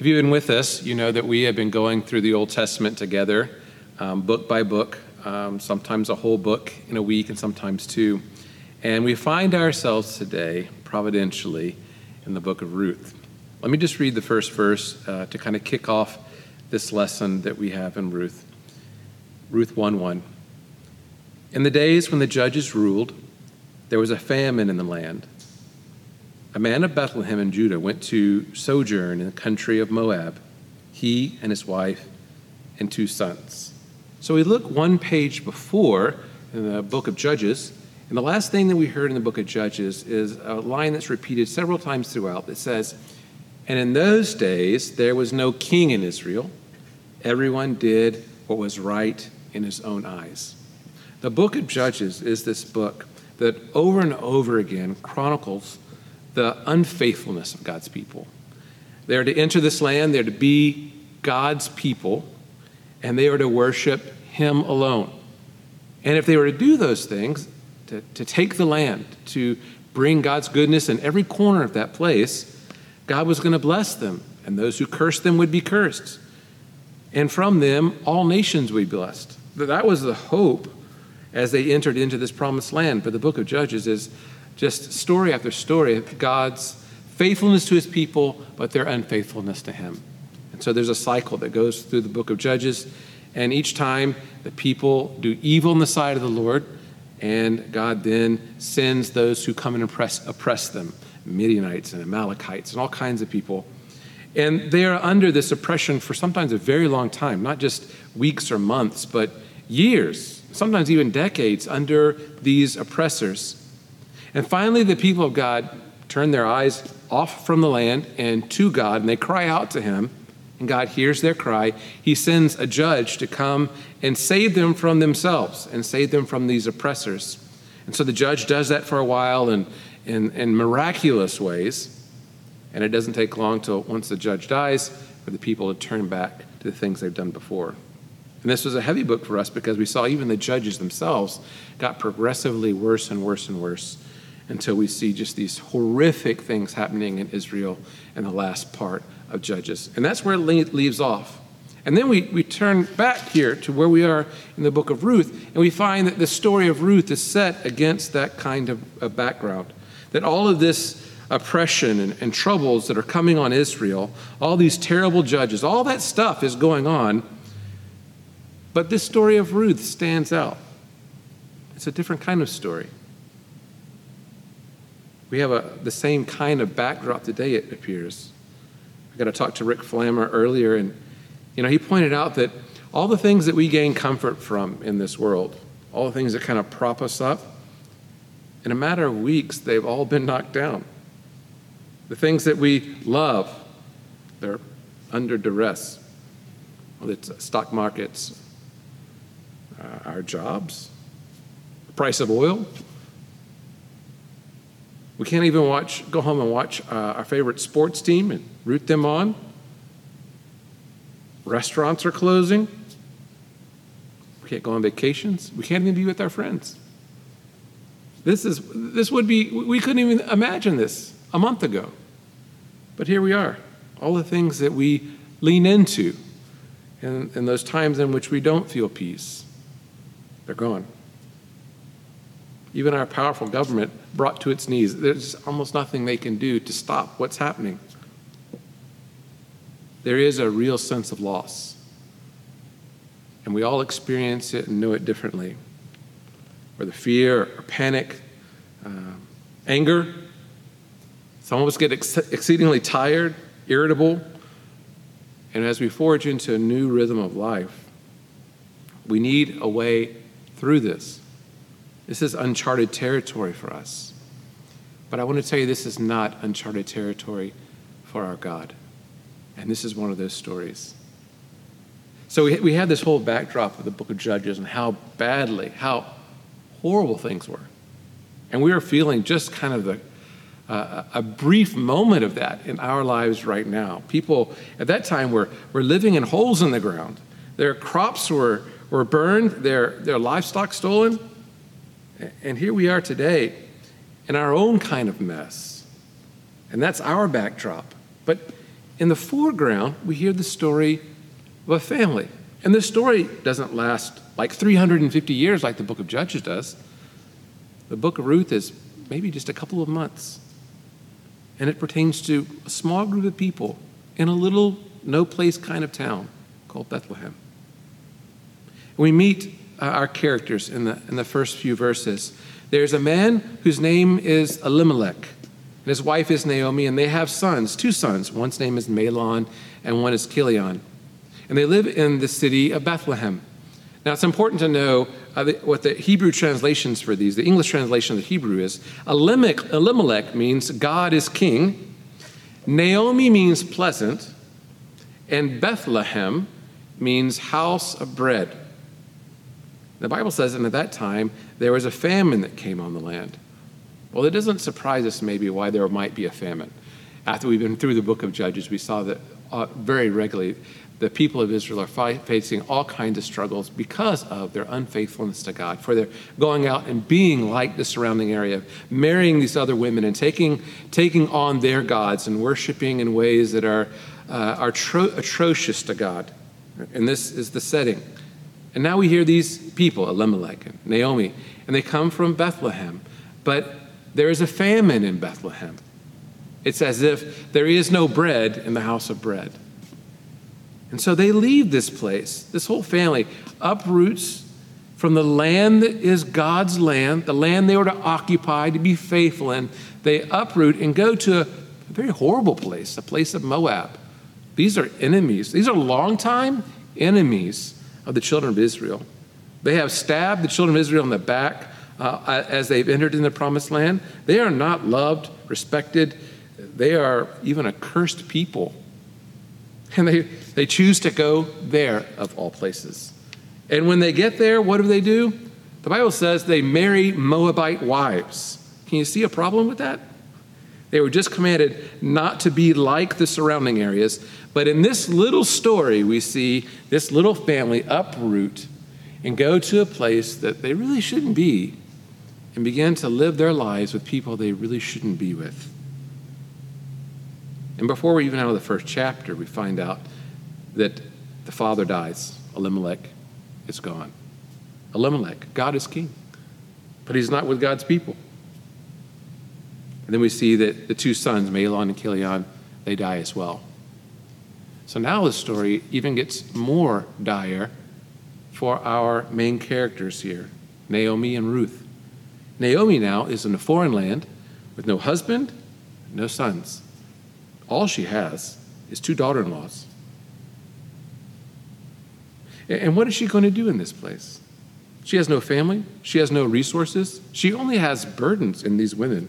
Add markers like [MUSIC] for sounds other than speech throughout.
If you've been with us, you know that we have been going through the Old Testament together, um, book by book, um, sometimes a whole book in a week and sometimes two. And we find ourselves today, providentially, in the book of Ruth. Let me just read the first verse uh, to kind of kick off this lesson that we have in Ruth. Ruth 1 1. In the days when the judges ruled, there was a famine in the land a man of Bethlehem in Judah went to sojourn in the country of Moab, he and his wife and two sons. So we look one page before in the book of Judges, and the last thing that we heard in the book of Judges is a line that's repeated several times throughout that says, And in those days there was no king in Israel. Everyone did what was right in his own eyes. The book of Judges is this book that over and over again chronicles the unfaithfulness of God's people. They are to enter this land, they're to be God's people, and they are to worship Him alone. And if they were to do those things, to, to take the land, to bring God's goodness in every corner of that place, God was going to bless them, and those who cursed them would be cursed. And from them, all nations would be blessed. That was the hope as they entered into this promised land. But the book of Judges is just story after story of God's faithfulness to his people, but their unfaithfulness to him. And so there's a cycle that goes through the book of Judges, and each time the people do evil in the sight of the Lord, and God then sends those who come and oppress, oppress them Midianites and Amalekites and all kinds of people. And they are under this oppression for sometimes a very long time, not just weeks or months, but years, sometimes even decades under these oppressors. And finally, the people of God turn their eyes off from the land and to God, and they cry out to Him. And God hears their cry. He sends a judge to come and save them from themselves and save them from these oppressors. And so the judge does that for a while in, in, in miraculous ways. And it doesn't take long till once the judge dies for the people to turn back to the things they've done before. And this was a heavy book for us because we saw even the judges themselves got progressively worse and worse and worse until we see just these horrific things happening in Israel in the last part of Judges. And that's where it leaves off. And then we, we turn back here to where we are in the book of Ruth, and we find that the story of Ruth is set against that kind of, of background. That all of this oppression and, and troubles that are coming on Israel, all these terrible judges, all that stuff is going on. But this story of Ruth stands out. It's a different kind of story we have a, the same kind of backdrop today, it appears. I got to talk to Rick Flammer earlier, and you know, he pointed out that all the things that we gain comfort from in this world, all the things that kind of prop us up, in a matter of weeks, they've all been knocked down. The things that we love, they're under duress. Whether it's stock markets, uh, our jobs, the price of oil, we can't even watch, go home and watch uh, our favorite sports team and root them on. Restaurants are closing. We can't go on vacations. We can't even be with our friends. This is this would be we couldn't even imagine this a month ago. But here we are. All the things that we lean into in, in those times in which we don't feel peace, they're gone even our powerful government brought to its knees. There's almost nothing they can do to stop what's happening. There is a real sense of loss. And we all experience it and know it differently. Whether fear or panic, uh, anger. Some of us get ex- exceedingly tired, irritable. And as we forge into a new rhythm of life, we need a way through this. This is uncharted territory for us. But I want to tell you, this is not uncharted territory for our God. And this is one of those stories. So we, we had this whole backdrop of the book of Judges and how badly, how horrible things were. And we are feeling just kind of the, uh, a brief moment of that in our lives right now. People at that time were, were living in holes in the ground. Their crops were, were burned, their, their livestock stolen. And here we are today in our own kind of mess. And that's our backdrop. But in the foreground, we hear the story of a family. And this story doesn't last like 350 years like the book of Judges does. The book of Ruth is maybe just a couple of months. And it pertains to a small group of people in a little, no place kind of town called Bethlehem. We meet uh, our characters in the, in the first few verses. There's a man whose name is Elimelech, and his wife is Naomi, and they have sons, two sons. One's name is Mahlon, and one is Chilion. And they live in the city of Bethlehem. Now, it's important to know uh, the, what the Hebrew translations for these, the English translation of the Hebrew is Elimelech, Elimelech means God is king, Naomi means pleasant, and Bethlehem means house of bread. The Bible says, and at that time, there was a famine that came on the land. Well, it doesn't surprise us maybe why there might be a famine. After we've been through the book of Judges, we saw that uh, very regularly the people of Israel are fi- facing all kinds of struggles because of their unfaithfulness to God, for their going out and being like the surrounding area, marrying these other women and taking, taking on their gods and worshiping in ways that are, uh, are tro- atrocious to God. And this is the setting. And now we hear these people, Elimelech and Naomi, and they come from Bethlehem. But there is a famine in Bethlehem. It's as if there is no bread in the house of bread. And so they leave this place. This whole family uproots from the land that is God's land, the land they were to occupy, to be faithful in. They uproot and go to a very horrible place, a place of Moab. These are enemies. These are longtime enemies of the children of Israel. They have stabbed the children of Israel in the back uh, as they've entered in the promised land. They are not loved, respected. They are even a cursed people. [LAUGHS] And they, they choose to go there, of all places. And when they get there, what do they do? The Bible says they marry Moabite wives. Can you see a problem with that? They were just commanded not to be like the surrounding areas. But in this little story, we see this little family uproot and go to a place that they really shouldn't be and begin to live their lives with people they really shouldn't be with. And before we even out of the first chapter, we find out that the father dies. Elimelech is gone. Elimelech, God is king, but he's not with God's people. And then we see that the two sons, Mahlon and Chilion, they die as well. So now the story even gets more dire for our main characters here Naomi and Ruth. Naomi now is in a foreign land with no husband, no sons. All she has is two daughter in laws. And what is she going to do in this place? She has no family, she has no resources, she only has burdens in these women.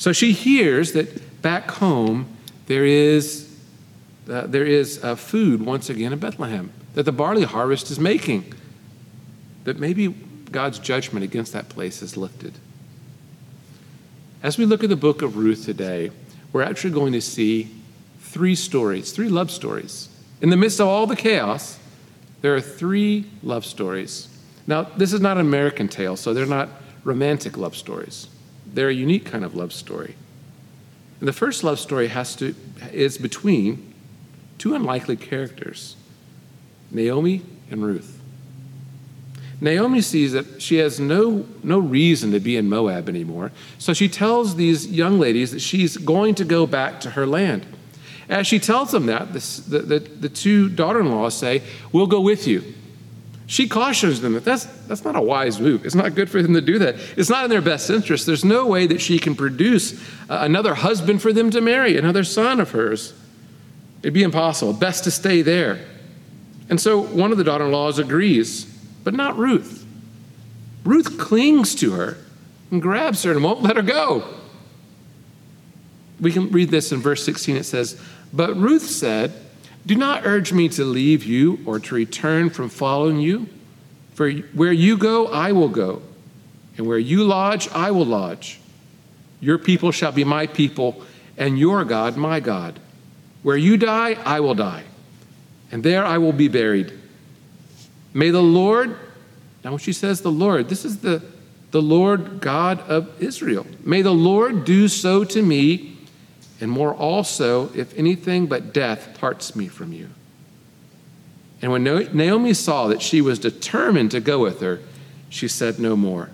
So she hears that back home there is, uh, there is uh, food once again in Bethlehem, that the barley harvest is making, that maybe God's judgment against that place is lifted. As we look at the book of Ruth today, we're actually going to see three stories, three love stories. In the midst of all the chaos, there are three love stories. Now, this is not an American tale, so they're not romantic love stories. They're a unique kind of love story. And the first love story has to, is between two unlikely characters Naomi and Ruth. Naomi sees that she has no, no reason to be in Moab anymore, so she tells these young ladies that she's going to go back to her land. As she tells them that, the, the, the two daughter in laws say, We'll go with you. She cautions them that that's, that's not a wise move. It's not good for them to do that. It's not in their best interest. There's no way that she can produce uh, another husband for them to marry, another son of hers. It'd be impossible. Best to stay there. And so one of the daughter in laws agrees, but not Ruth. Ruth clings to her and grabs her and won't let her go. We can read this in verse 16. It says, But Ruth said, do not urge me to leave you or to return from following you. For where you go, I will go, and where you lodge, I will lodge. Your people shall be my people, and your God, my God. Where you die, I will die, and there I will be buried. May the Lord, now when she says the Lord, this is the, the Lord God of Israel. May the Lord do so to me and more also, if anything but death parts me from you. And when Naomi saw that she was determined to go with her, she said no more.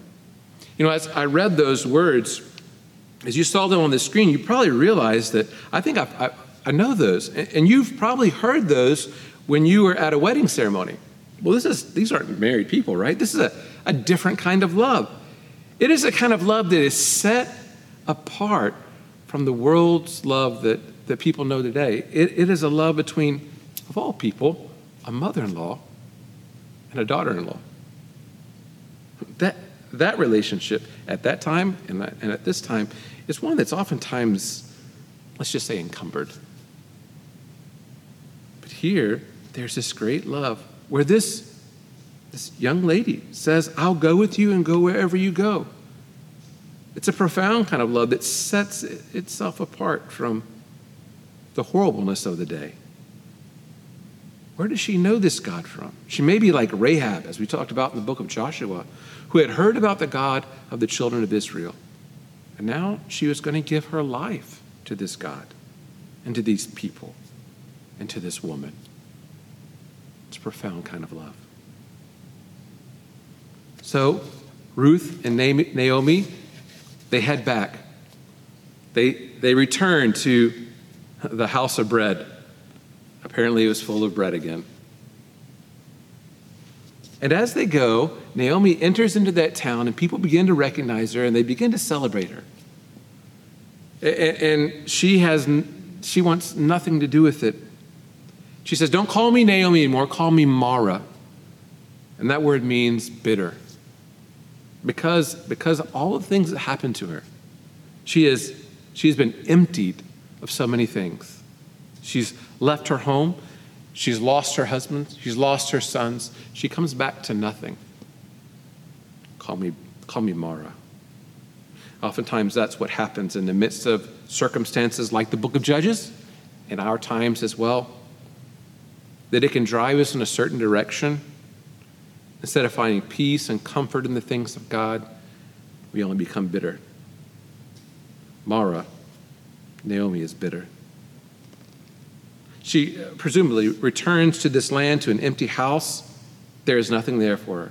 You know, as I read those words, as you saw them on the screen, you probably realized that I think I, I, I know those. And you've probably heard those when you were at a wedding ceremony. Well, this is, these aren't married people, right? This is a, a different kind of love. It is a kind of love that is set apart from the world's love that, that people know today. It, it is a love between, of all people, a mother in law and a daughter in law. That, that relationship at that time and, and at this time is one that's oftentimes, let's just say, encumbered. But here, there's this great love where this, this young lady says, I'll go with you and go wherever you go. It's a profound kind of love that sets itself apart from the horribleness of the day. Where does she know this God from? She may be like Rahab, as we talked about in the book of Joshua, who had heard about the God of the children of Israel. And now she was going to give her life to this God and to these people and to this woman. It's a profound kind of love. So, Ruth and Naomi they head back. They, they return to the house of bread. Apparently, it was full of bread again. And as they go, Naomi enters into that town, and people begin to recognize her and they begin to celebrate her. And she, has, she wants nothing to do with it. She says, Don't call me Naomi anymore, call me Mara. And that word means bitter because, because all the things that happened to her. She is, she's been emptied of so many things. She's left her home. She's lost her husband. She's lost her sons. She comes back to nothing. Call me, call me Mara. Oftentimes, that's what happens in the midst of circumstances like the book of Judges, in our times as well, that it can drive us in a certain direction Instead of finding peace and comfort in the things of God, we only become bitter. Mara, Naomi, is bitter. She uh, presumably returns to this land to an empty house. There is nothing there for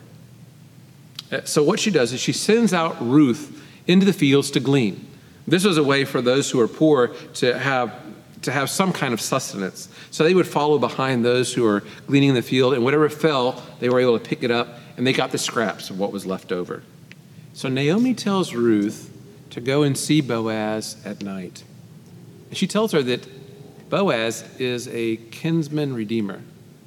her. Uh, so, what she does is she sends out Ruth into the fields to glean. This was a way for those who are poor to have to have some kind of sustenance. So they would follow behind those who were gleaning in the field, and whatever fell, they were able to pick it up, and they got the scraps of what was left over. So Naomi tells Ruth to go and see Boaz at night. She tells her that Boaz is a kinsman redeemer.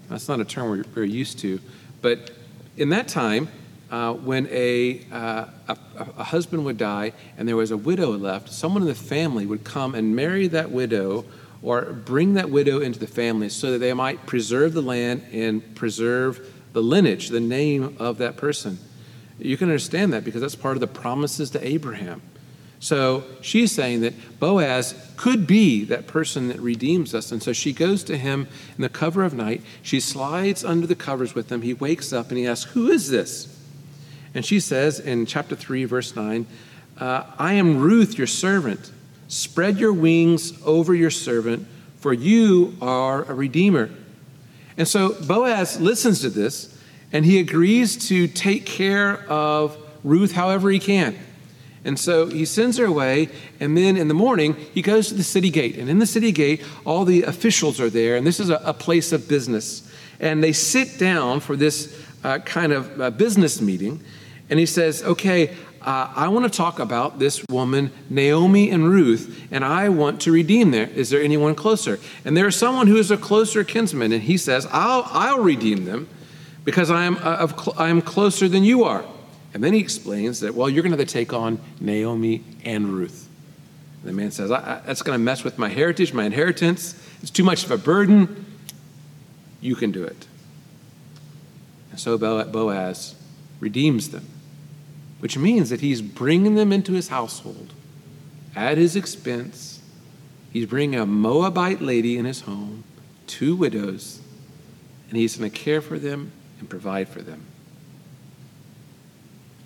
That's not a term we're, we're used to, but in that time, uh, when a, uh, a, a, husband would die and there was a widow left, someone in the family would come and marry that widow or bring that widow into the family so that they might preserve the land and preserve the lineage, the name of that person. You can understand that because that's part of the promises to Abraham. So she's saying that Boaz could be that person that redeems us. And so she goes to him in the cover of night. She slides under the covers with him. He wakes up and he asks, Who is this? And she says in chapter 3, verse 9, uh, I am Ruth, your servant. Spread your wings over your servant, for you are a redeemer. And so Boaz listens to this, and he agrees to take care of Ruth however he can. And so he sends her away, and then in the morning, he goes to the city gate. And in the city gate, all the officials are there, and this is a, a place of business. And they sit down for this uh, kind of uh, business meeting, and he says, Okay, uh, I want to talk about this woman, Naomi and Ruth, and I want to redeem there. Is there anyone closer? And there's someone who is a closer kinsman, and he says, I'll, I'll redeem them because I am, uh, I am closer than you are. And then he explains that, well, you're going to have to take on Naomi and Ruth. And the man says, I, I, that's going to mess with my heritage, my inheritance. It's too much of a burden. You can do it. And so Boaz redeems them which means that he's bringing them into his household at his expense. He's bringing a Moabite lady in his home, two widows, and he's going to care for them and provide for them.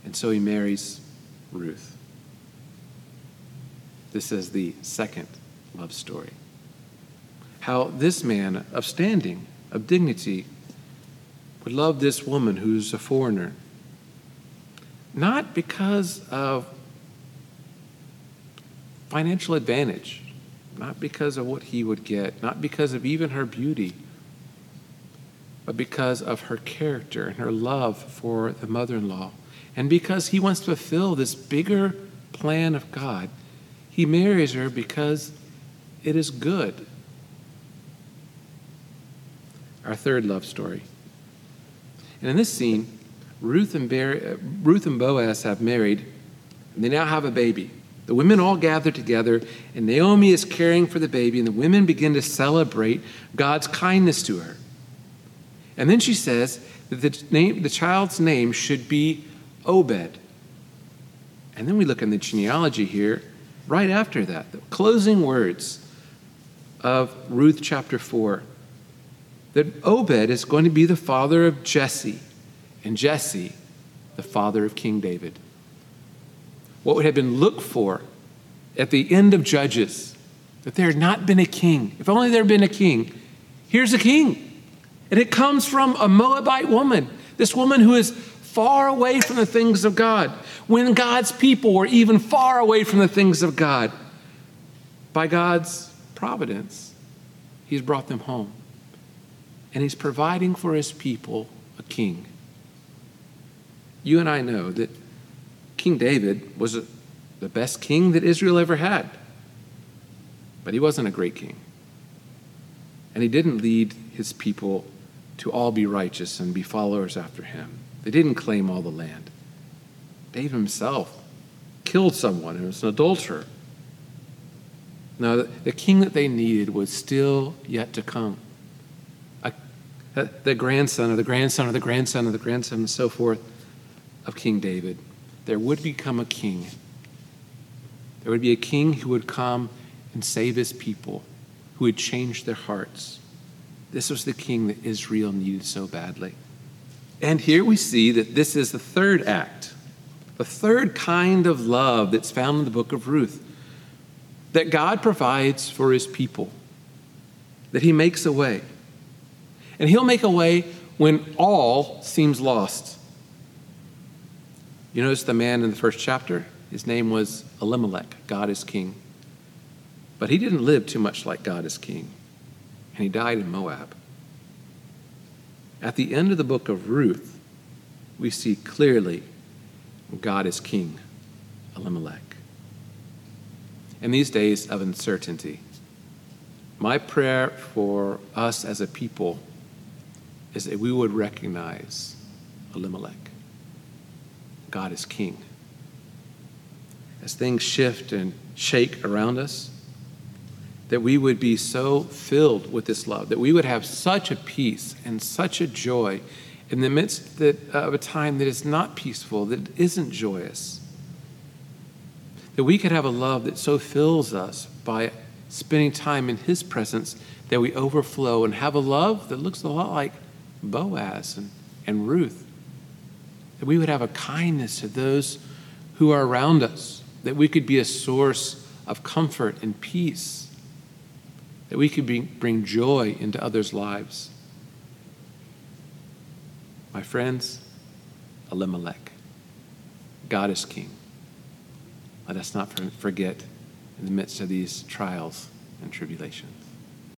And so he marries Ruth. This is the second love story. How this man of standing, of dignity, would love this woman who's a foreigner. Not because of financial advantage, not because of what he would get, not because of even her beauty, but because of her character and her love for the mother in law. And because he wants to fulfill this bigger plan of God, he marries her because it is good. Our third love story. And in this scene, Ruth and, Bar- uh, Ruth and Boaz have married, and they now have a baby. The women all gather together, and Naomi is caring for the baby, and the women begin to celebrate God's kindness to her. And then she says that the, name, the child's name should be Obed. And then we look in the genealogy here, right after that, the closing words of Ruth chapter 4 that Obed is going to be the father of Jesse, and Jesse, the father of King David what would have been looked for at the end of Judges, that there had not been a king. If only there had been a king. Here's a king. And it comes from a Moabite woman, this woman who is far away from the things of God, when God's people were even far away from the things of God. By God's providence, He's brought them home. And He's providing for His people a king. You and I know that King David was the best king that Israel ever had. But he wasn't a great king. And he didn't lead his people to all be righteous and be followers after him. They didn't claim all the land. David himself killed someone who was an adulterer. Now, the king that they needed was still yet to come. the grandson of the grandson of the grandson of the grandson and so forth of King David there would become a king. There would be a king who would come and save his people, who would change their hearts. This was the king that Israel needed so badly. And here we see that this is the third act, the third kind of love that's found in the book of Ruth that God provides for his people, that he makes a way. And he'll make a way when all seems lost. You notice the man in the first chapter? His name was Elimelech. God is king. But he didn't live too much like God is king, and he died in Moab. At the end of the book of Ruth, we see clearly God is king, Elimelech. In these days of uncertainty, my prayer for us as a people is that we would recognize Elimelech. God is king. As things shift and shake around us, that we would be so filled with this love, that we would have such a peace and such a joy in the midst of a time that is not peaceful, that isn't joyous. That we could have a love that so fills us by spending time in His presence that we overflow and have a love that looks a lot like Boaz and, and Ruth that we would have a kindness to those who are around us, that we could be a source of comfort and peace, that we could be, bring joy into others' lives. My friends, Elimelech, God is king. Let us not forget in the midst of these trials and tribulations.